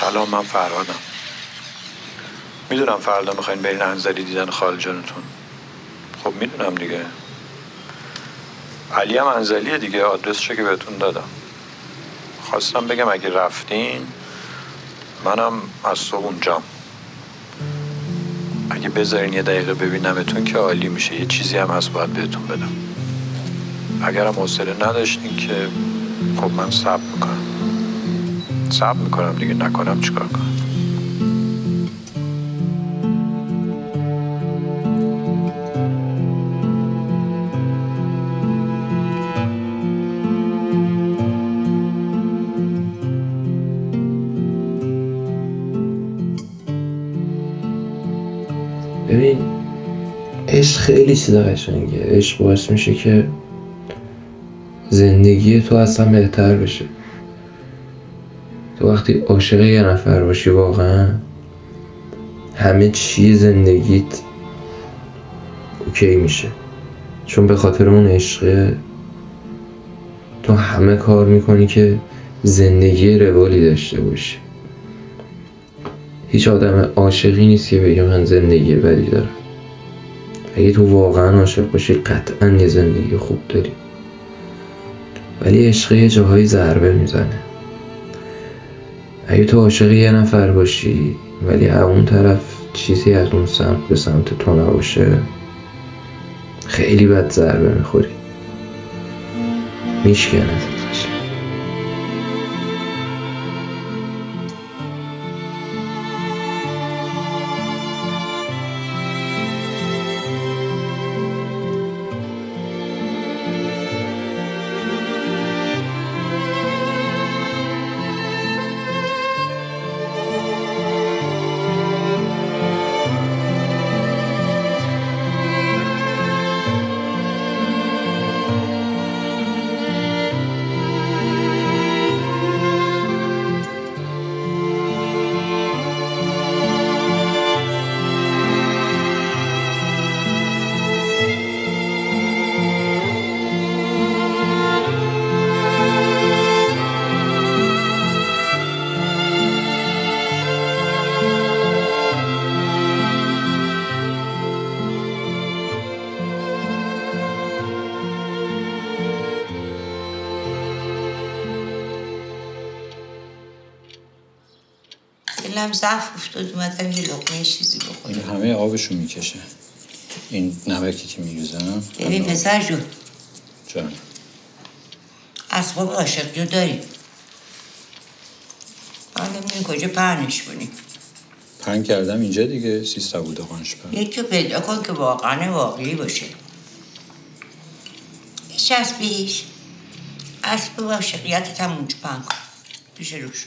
سلام من فرهادم می‌دونم فردا می‌خواین برین انزلی دیدن خال جانتون. خب می‌دونم دیگه. علی هم انزلیه دیگه آدرسشو که بهتون دادم. خواستم بگم اگه رفتین منم از صبح اونجام. اگه بذارین یه دقیقه ببینمتون که عالی میشه یه چیزی هم هست باید بهتون بدم. اگرم حوصله نداشتین که خب من صبر می‌کنم. صبر می‌کنم دیگه نکنم چیکار کنم. ببین عشق خیلی چیز قشنگه عشق باعث میشه که زندگی تو اصلا بهتر بشه. تو وقتی عاشق یه نفر باشی واقعا همه چی زندگیت اوکی میشه. چون به خاطر اون عشقه تو همه کار می‌کنی که زندگی روالی داشته باشی. هیچ آدم عاشقی نیست که بگه من زندگی بدی دارم. اگه تو واقعا عاشق باشی قطعا یه زندگی خوب داری. ولی عشق یه جاهایی ضربه می‌زنه. اگه تو عاشق یه نفر باشی ولی اون طرف چیزی از اون سمت به سمت تو نباشه خیلی بد ضربه می‌خوری. میشکنه ضعف افتاد اومدم یه لقمه چیزی بخورم این همه آبشو می‌کشه. این نمکی که میریزم. ببین پسر جون. جان. اسباب عاشقی رو داری. حالا نمی‌دونی کجا پهنش کنی. پنگ کردم اینجا دیگه سیستا بوده خانش پر یکی پیدا کن که واقعا واقعی باشه. بچسبیش اسب عاشقیتت هم اونجا پهن کن. پیش روش.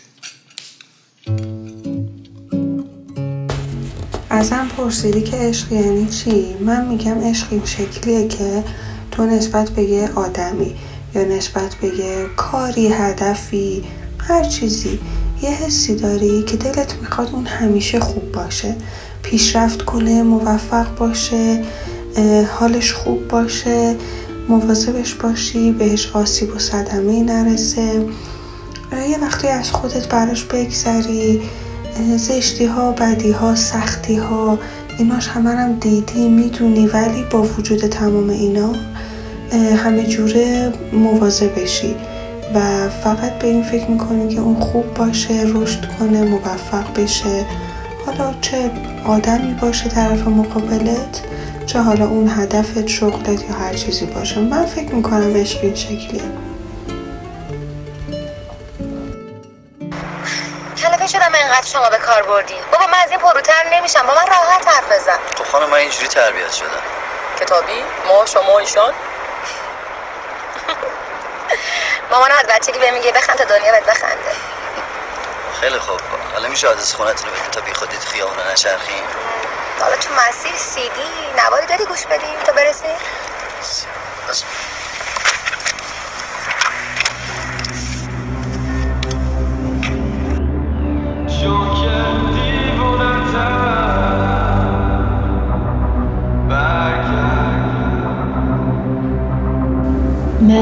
ازم پرسیدی که عشق یعنی چی؟ من میگم عشق این شکلیه که تو نسبت به یه آدمی یا نسبت به یه کاری هدفی هر چیزی یه حسی داری که دلت می‌خواد اون همیشه خوب باشه پیشرفت کنه موفق باشه حالش خوب باشه مواظبش باشی بهش آسیب و صدمه نرسه. یه وقتی از خودت براش بگذری زشتی ها بدی ها سختی ها ایناش همه هم دیدی می‌دونی ولی با وجود تمام اینا همه جوره مواظب بشی و فقط به این فکر می‌کنی که اون خوب باشه رشد کنه موفق بشه. حالا چه آدمی باشه طرف مقابلت چه حالا اون هدفت شغلت یا هر چیزی باشه. من فکر می‌کنم عشق این شکلیه. اینقدر شما به کار بردین. بابا من از این پروتر نمیشم. با من راحت حرف بزن. تو خانم من اینجوری تربیت شدم. کتابی؟ ما شما ایشان؟ مامان از بچگی به میگه بخند تا دنیا بهت بخنده. خیلی خوب. حالا میشه آدرس خونتون رو بدین تا بی خودید خیابون نچرخیم حالا تو مسیر سیدی نواری داری گوش بدیم تا برسیم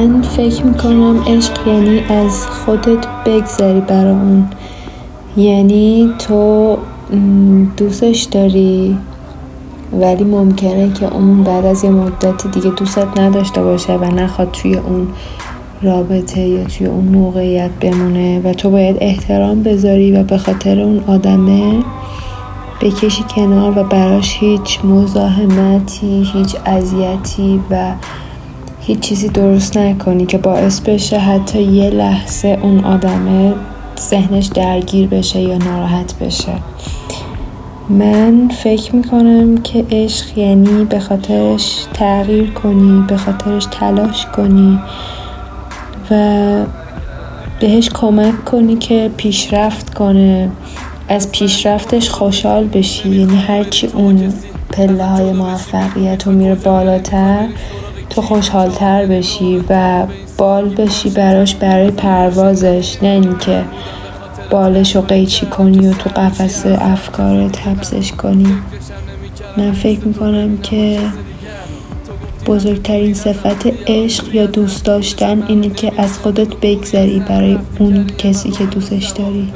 بس فکر می‌کنم عشق یعنی از خودت بگذری برا اون. یعنی تو دوستش داری ولی ممکنه که اون بعد از یه مدت دیگه دوستت نداشته باشه و نخواد توی اون رابطه یا توی اون موقعیت بمونه و تو باید احترام بذاری و به خاطر اون آدمه بکشی کنار و براش هیچ مزاحمتی هیچ اذیتی و هیچ چیزی درست نکنی که باعث بشه حتی یه لحظه اون آدمه ذهنش درگیر بشه یا ناراحت بشه. من فکر می‌کنم که عشق یعنی به خاطرش تغییر کنی به خاطرش تلاش کنی و بهش کمک کنی که پیشرفت کنه. از پیشرفتش خوشحال بشی یعنی هرچی اون پله های موفقیت رو میره بالاتر تو خوشحالتر بشی و بال بشی براش برای پروازش نه اینکه بالش رو قیچی کنی و تو قفس افکارت حبسش کنی. من فکر می‌کنم که بزرگترین صفت عشق یا دوست داشتن اینه که از خودت بگذری برای اون کسی که دوستش داری.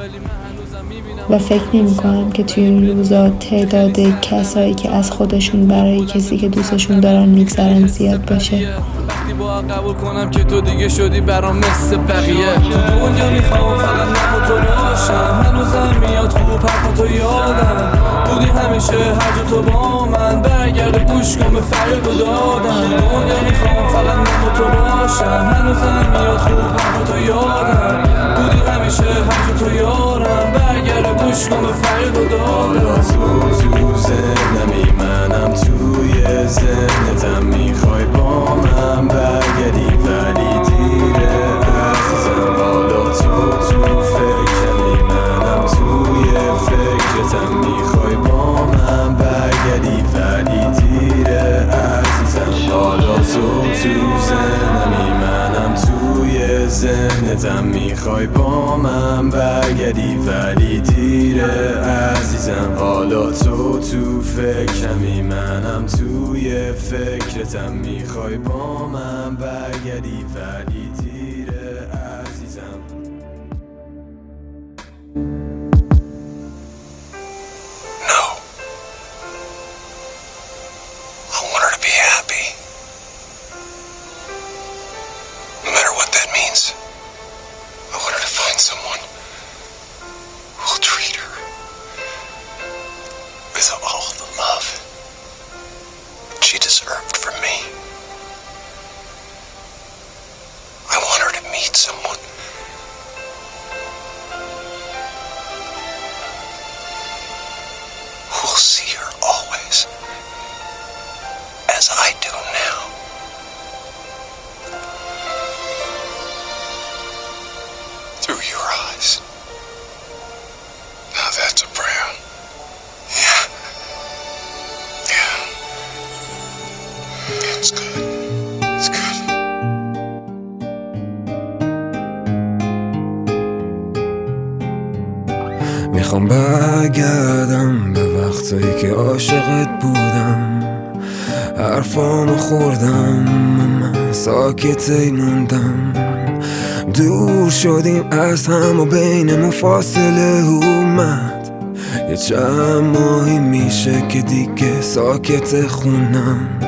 و فکر نمی کنم که توی این روزا تعداد کسایی که از خودشون برای کسی که دوستشون دارن میگذرن زیاد باشه. وقتی با قبول کنم که تو دیگه شدی برام مثل بقیه. تو دنیا می‌خوام فقط نم تو باشم. هنوزم میاد خوب تو یادم. بودی همیشه هر تو با من. برگرد گوش کن به فریاد و دادم. دنیا می‌خوام فقط نم تو باشم. هنوزم میاد خوب تو یادم. بودی همیشه هر تو یارم. برگرد گوش کن به فریاد و دادم تو تو زندمی منم توی زندتم. می‌خوای با من برگردی ولی فکرتم می‌خوای با می‌خوام برگردم به وقتایی که عاشقت بودم. حرفامو خوردم من ساکت موندم دور شدیم از هم و بینمون فاصله اومد. یه چند ماهی میشه که دیگه ساکت خونم.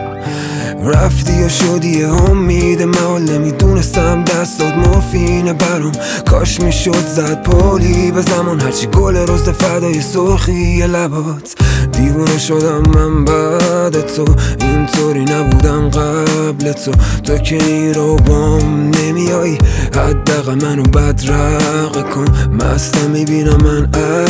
رفتی و شدی امید من نمی‌دونستم دستات مفینه برام. کاش می‌شد زد پولی به زمان. هرچی گل روز فدای سرخی لبات. دیوونه شدم من بعد تو. اینطوری نبودم قبل تو. تو که این رو بام نمیایی حداقل منو بدرق کن. مستم می‌بینم من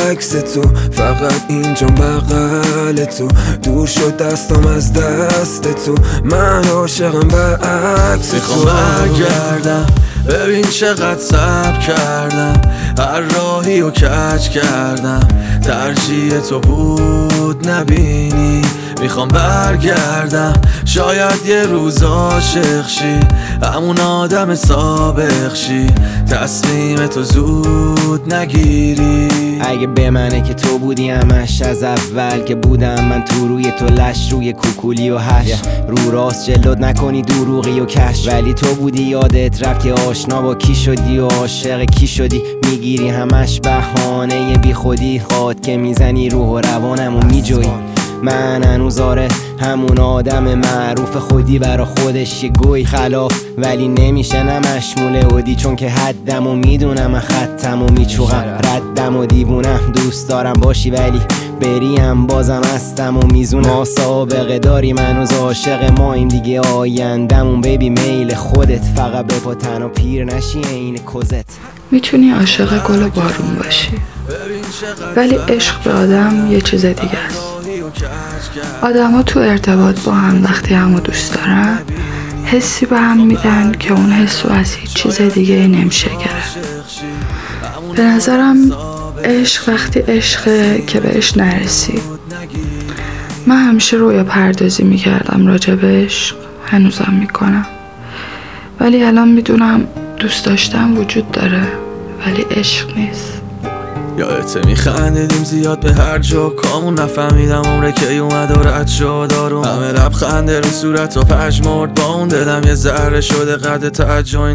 عکس تو. فقط اینجا بغل تو. دور شد دستم از دست تو. من عاشقم برعکس تو برگردم. ببین چقدر سب کردم هر راهی و کج کردم. ترجیح تو بود نبینی می‌خوام برگردم. شاید یه روز عاشق شی همون آدم سابق شی. تصمیم تو زود نگیری. اگه به منه که تو بودی همش از اول که بودم من تو روی تو لش روی کوکولی و هش. رو راست جلد نکنی دروغی و کش. ولی تو بودی یادت رفت که آشنا با کی شدی و عاشق کی شدی؟ می‌گیری همش بهانه بی خودی خواد که می‌زنی روح و روانم و میجوی من هنوز آره همون آدم معروف خودی برا خودش یه گوی. خلاف ولی نمیشه نمشموله اودی چون که حدم و می‌دونم خطم و میچوغم ردم و دیوونم دوست دارم باشی ولی بریم. بازم هستم و میزونم ما سابقه. داری منوز عاشق ما این دیگه. آیندمون ببی میل خودت. فقط به پا تن و پیر نشی این کزت. می‌تونی عاشق گل و بارون باشی. ولی عشق به آدم یه چیز دیگه است. آدما تو ارتباط با هم وقتی همو دوست دارن حسی به هم میدن که اون حس رو از هیچ چیز دیگه نمیشه گرفت. به نظرم عشق وقتی عشقه که بهش نرسید من همیشه رویا پردازی می‌کردم راجع به عشق هنوزم می‌کنم. ولی الان می‌دونم دوست داشتن وجود داره ولی عشق نیست. یادت میخندیدیم زیاد به هر جا. کامون نفهمیدم عمره که اومد و رد شد آروم همه لبخنده رو صورت و پشمرد با اون دلم یه ذره شده قد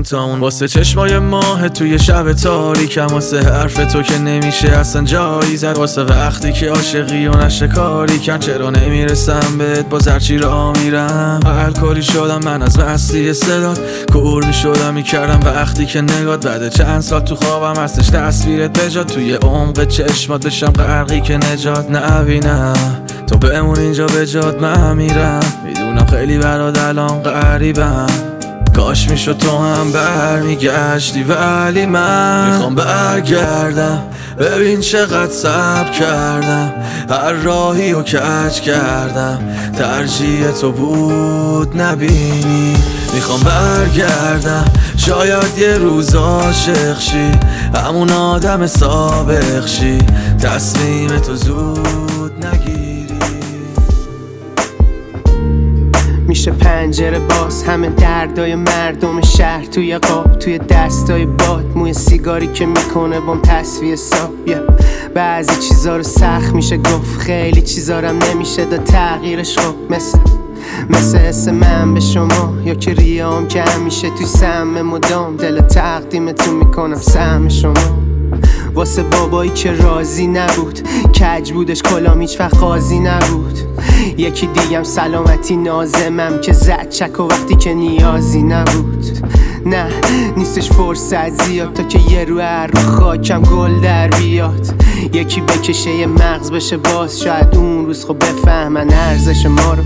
تا اون واسه چشمای ماه توی شب تاریکم. واسه حرف تو که نمیشه اصلا جایی زد. واسه وقتی که عاشقی و نشکاری کن چرا نمی‌رسم بهت؟ با زرچی را میرم. الکلی شدم من از مستی صدات. کور می‌شدم می‌کردم وقتی که نگات. بعد چند سال تو خوابم هستش تصویرت بجا توی عمق چشمات بشم غرقی که نجات نبینم. تو بمون اینجا به جاد من میرم. می‌دونم خیلی برات الان قریبم کاش می‌شد تو هم برمیگشتی ولی من می‌خوام برگردم. ببین چقدر سب کردم هر راهی و کج کردم. ترجیح تو بود نبینی می‌خوام برگردم. شاید یه روز عاشق شی همون آدم سابق شی. تصمیم تو زود میشه پنجره باز. همه دردای مردم شهر توی قاب توی دستای باد. موی سیگاری که می‌کنه بام تصویه ساب yeah. بعضی چیزا رو سخت میشه گفت. خیلی چیزا رو نمیشه دا تغییرش. خب مثل مثل حس من به شما. یا که ریام که همیشه توی سم مدام. دل تقدیمتون می‌کنم سهم شما. واسه بابایی که راضی نبود. کج بودش کلام هیچ وقت قاضی نبود. یکی دیگم سلامتی نازمم که زد چک و وقتی که نیازی نبود. نه نیستش فرصت زیاد تا که یه رو هر رو خاکم گل در بیاد. یکی بکشه یه مغز بشه باز شاید اون روز خب بفهمن ارزش ما رو.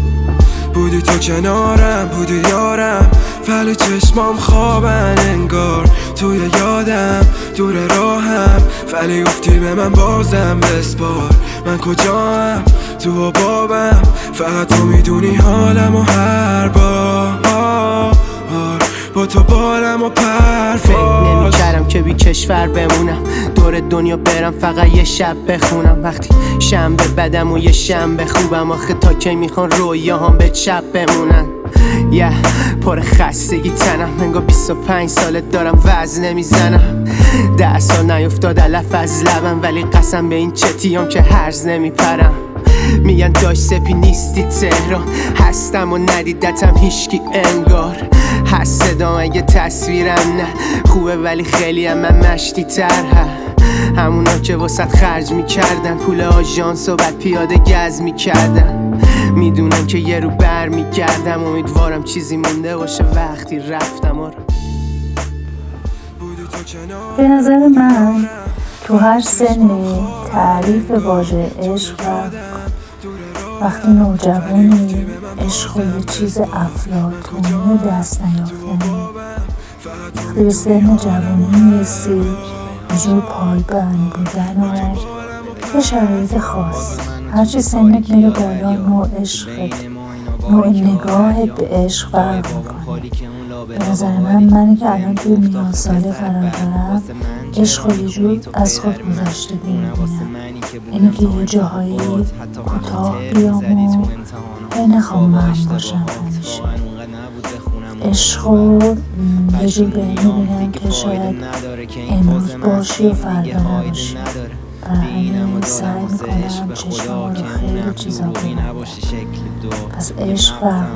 بودی تو کنارم بودی یارم. ولی چشمام خوابن انگار. توی یادم دور راهم. ولی گفتی به من بازم بسپار من کجام تو بابم. فقط تو می‌دونی حالم و هر بار. با تو بالم و فکر نمی‌کردم که بی کشور بمونم. دور دنیا برم فقط یه شب بخونم. وقتی شنبه بدم و یه شنبه خوبم. آخه تا کی می‌خوان رویا هم به چپ بمونن. یه yeah, پر خستگی تنم انگار 25 سالت دارم وزن نمی‌زنم. ده سال نیفتاد علف از لبم ولی قسم به این چتیام که هرز نمیپرم. میگن داشت سپی نیستی تهران هستم و ندیدتم هیچکی انگار. هست صدام اگه تصویرم نه. خوبه ولی خیلی هم من مشتی تره همونا که وسط خرج می‌کردن پول آژانس و بعد پیاده گز می‌کردن. می‌دونم که یه رو بر میگردم امیدوارم چیزی مونده باشه. وقتی رفتم آره. به نظر من تو هر سنی تعریف واژه عشق وقتی نوجوانی عشق و یه چیز افلاطونی دست نیافتنی وقتی به سن جوانی می‌رسی جور پایبند بودن و یه شرایط خاص. هرچی سنت میره بالا نوع عشقت نوع نگاهت به عشق فرق می‌کنه. به نظر من منی که الان توی میان ساله قرار دارم عشق و جور از خود گذشته می‌بینم اینه که یه جاهایی کوتاه بیام و نخوام من باشم همیشه عشق و یه جور به این می‌بینم که شاید امروز باشی و فردا نباشی. یعنی سعی می‌کنم چشمم رو خیلی چیزا ببینم پس عشق فرق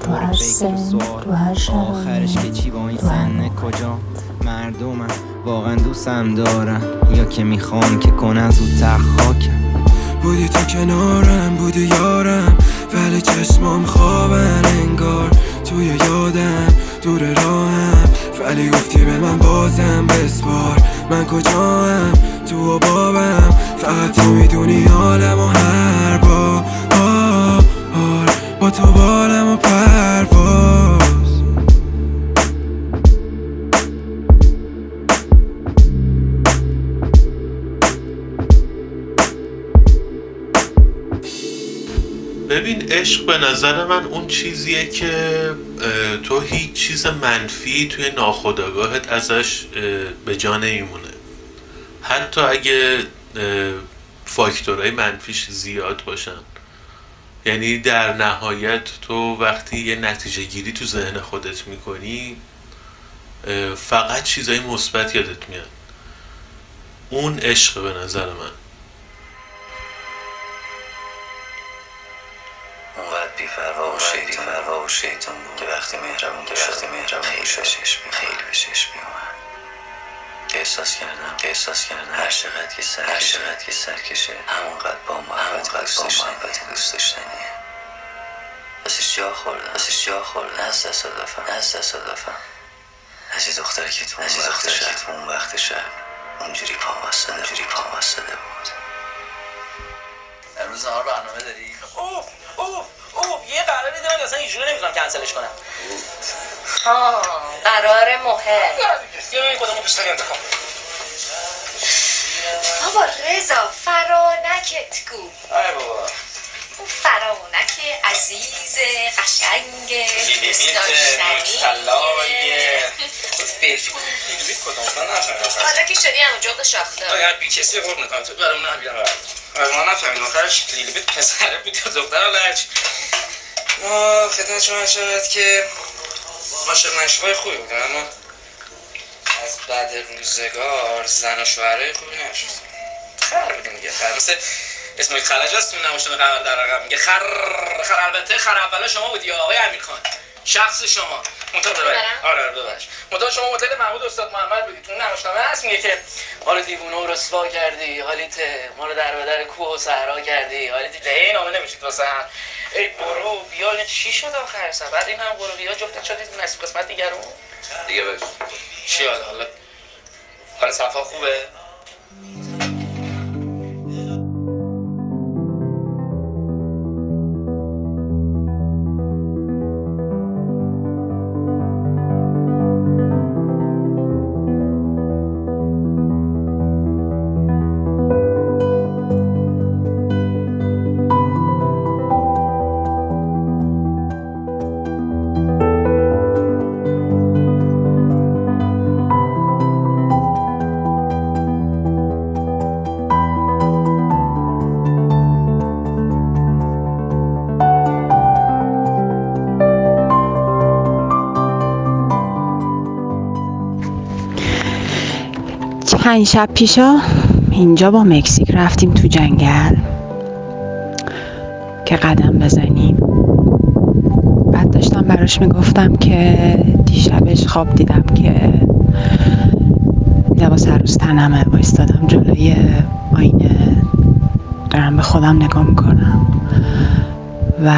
تو هر سن تو هر شرایط تو هر کجا؟ مردمم. واقعا دوستم دارم. یا که می‌خوام که کنن زودتر خاکم. بودی تو کنارم بودی یارم. ولی چشمام خوابن انگار. توی یادم دور راهم. ولی گفتی به من بازم بسپار. من کجام تو و بابم. فقط تو می‌دونی حالم و هر با با تو بالم و پرواز. ببین عشق به نظر من اون چیزیه که تو هیچ چیز منفی توی ناخودآگاهت ازش به جا نمیمونه. حتی اگه فاکتورهای منفیش زیاد باشن. یعنی در نهایت تو وقتی یه نتیجه گیری تو ذهن خودت می‌کنی فقط چیزای مثبت یادت میاد. اون عشق به نظر من. اونقدر بیفروا و شیطان فروا و شیطان بود که وقتی مهربون که وقتی مهربون خیلی به چشم خیلی به چشم اومد که احساس کردم. که احساس کردم. هر چقدر که سر هر چقدر که سرکشه همونقدر با محبت با محبت دوست داشتنیه. ازش جا خوردم. ازش جا خوردم. از تصادفم از تصادفم از یه دختری که تو اون وقت شب. اون وقت شب. اونجوری پا واسده اونجوری پا واسده بود. امروز نهار برنامه داری؟ اوه اوه اوه یه قراری دارم اصلا اینجوری نمی‌تونم کنسلش کنم. ها قرار مهم این خودمون دوست داری انتخاب بابا رضا فرانکت گو. آره بابا. اون فرانک عزیز قشنگ دوست داشتنی برفی اینجوری کدام؟ نفهمیدم حالا که شدی همون جغد شاخته اگر بی کسی قرب نکنم تو برام نبیدم از ما نفهمید آخرش لیلی بیت پسره بود یا دختر هرچی ما خدمت شما شد که عاشق نشوهای خوبی بودن اما از بعد روزگار زن و شوهرهای خوبی نشد. خر بودیم دیگه خر. مثل اسماعیل خلج هست تو نمایشنامه قمر در رقم. میگه خر خر البته خر اولا شما بودی آقای امیر خان شخص شما. منتها ببرید آره آره ببخش منتها شما مدل محمود استاد محمد بودی تو نمایشنامه هست میگه که حال دیوونه و رسوا کردی حالیت ما رو در بدر کوه و صحرا کردی حالیت له نامه نمیشید واسه هم. ای برو بیا چی شد آخر سر بعد این هم برو بیا جفتت شدید نصیب قسمت دیگه رو. دیگه بش چی حالا حالا؟ حالا صفا خوبه؟ پنج شب پیشا اینجا با مکزیک رفتیم تو جنگل که قدم بزنیم. بعد داشتم براش می‌گفتم که دیشبش خواب دیدم که لباس عروس تنمه وایستادم جلوی آینه. دارم به خودم نگاه می‌کنم و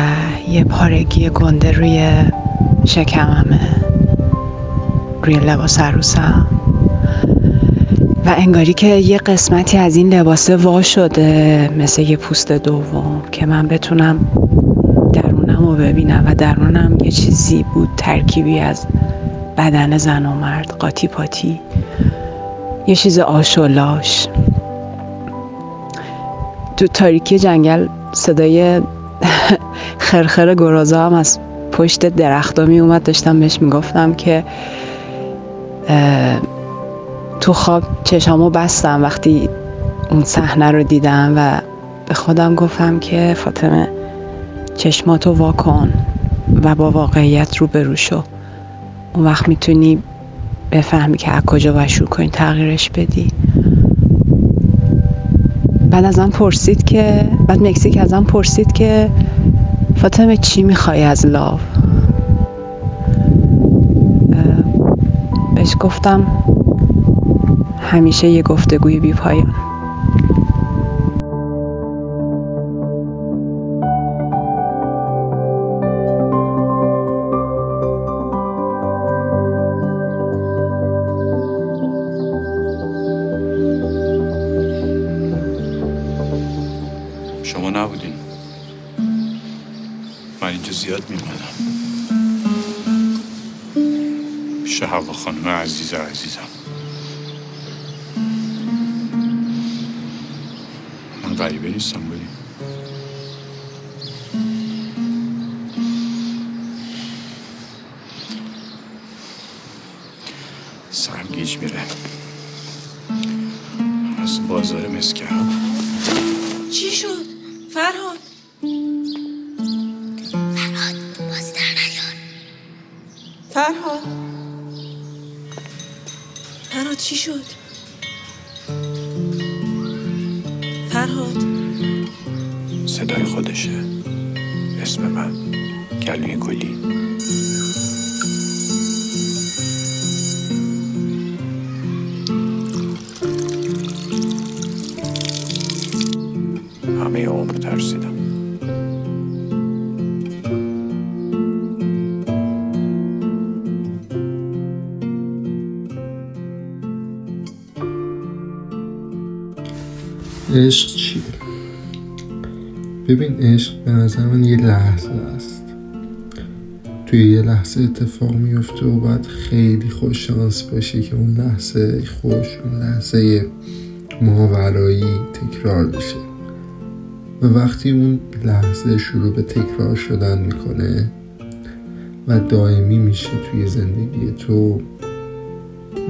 یه پارگی گنده روی شکممه. روی لباس عروسم. و انگاری که یه قسمتی از این لباسه وا شده مثل یه پوست دوم که من بتونم درونم رو ببینم و درونم یه چیزی بود ترکیبی از بدن زن و مرد قاطی پاتی. یه چیز آشولاش. تو تاریکی جنگل صدای خرخر گرازا هم از پشت درختا می اومد داشتم بهش می‌گفتم که تو خواب چشامو بستم وقتی اون صحنه رو دیدم و به خودم گفتم که فاطمه چشماتو واکن و با واقعیت رو شو. اون وقت می‌تونی بفهمی که از کجا باید شروع کنی تغییرش بدی. بعد ازم پرسید که بعد مکزیک ازم پرسید که فاطمه چی می‌خوای از لاو بهش گفتم همیشه یه گفتگوی بی پایان شما نبودین. من اینجا زیاد میمدم پیش هوا خانم عزیز عزیزم. غریبه نیستم ولی. سرم گیج میره. از بازار مسکرم چی شد؟ فرهاد. فرهاد باز در نیار. فرهاد. فرهاد چی شد؟ فرهاد صدای خودشه اسم من. گلوی گلی. همه عمر ترسیدم. عشق چیه؟ ببین عشق به نظر من یه لحظه است. توی یه لحظه اتفاق میفته و باید خیلی خوش شانس باشی که اون لحظه خوش اون لحظه ماورایی تکرار بشه. و وقتی اون لحظه شروع به تکرار شدن می‌کنه و دائمی میشه توی زندگی تو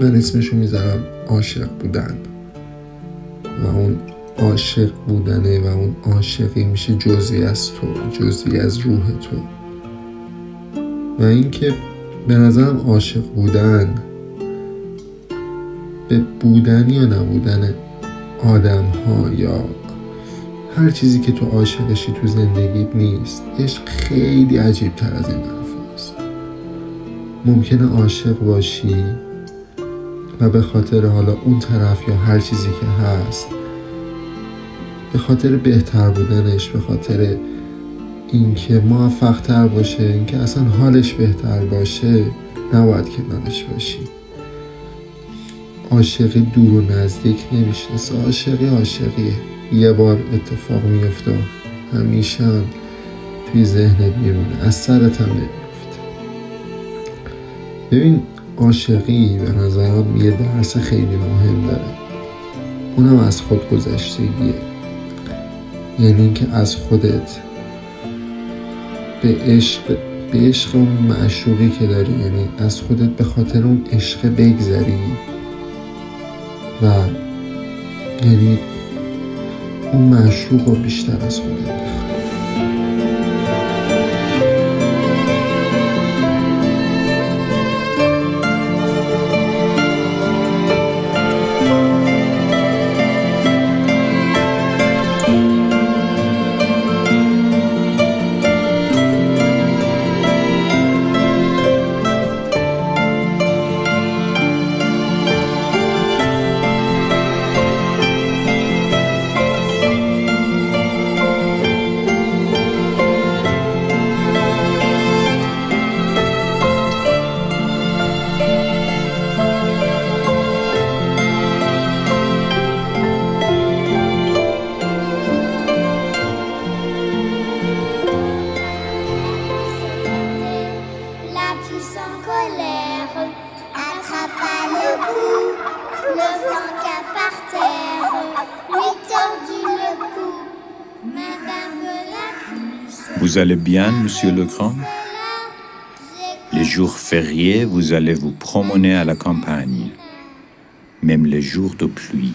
من اسمشو می‌ذارم عاشق بودن. و اون عاشق بودنه و اون عاشقی میشه جزی از تو جزی از روح تو. و اینکه به نظرم عاشق بودن به بودن یا نبودن آدم ها یا هر چیزی که تو عاشقشی تو زندگیت نیست عشق خیلی عجیب تر از این حرف هست ممکنه عاشق باشی و به خاطر حالا اون طرف یا هر چیزی که هست به خاطر بهتر بودنش به خاطر اینکه موفق تر باشه اینکه اصلا حالش بهتر باشه نباید کنارش باشی. عاشقی دور و نزدیک نمی‌شناسه عاشقی عاشقیه یه بار اتفاق میفته همیشه هم توی ذهنت میمونه. از سرت هم نمیفته ببین عاشقی به نظرم یه درس خیلی مهم داره. اونم از خود گذشتگیه یعنی اینکه از خودت. به عشق به عشق اون معشوقی که داری یعنی از خودت به خاطر اون عشق بگذری. و یعنی اون معشوق رو بیشتر از خودت Vous allez bien, monsieur Legrand? Les jours fériés, vous allez vous promener à la campagne, même les jours de pluie.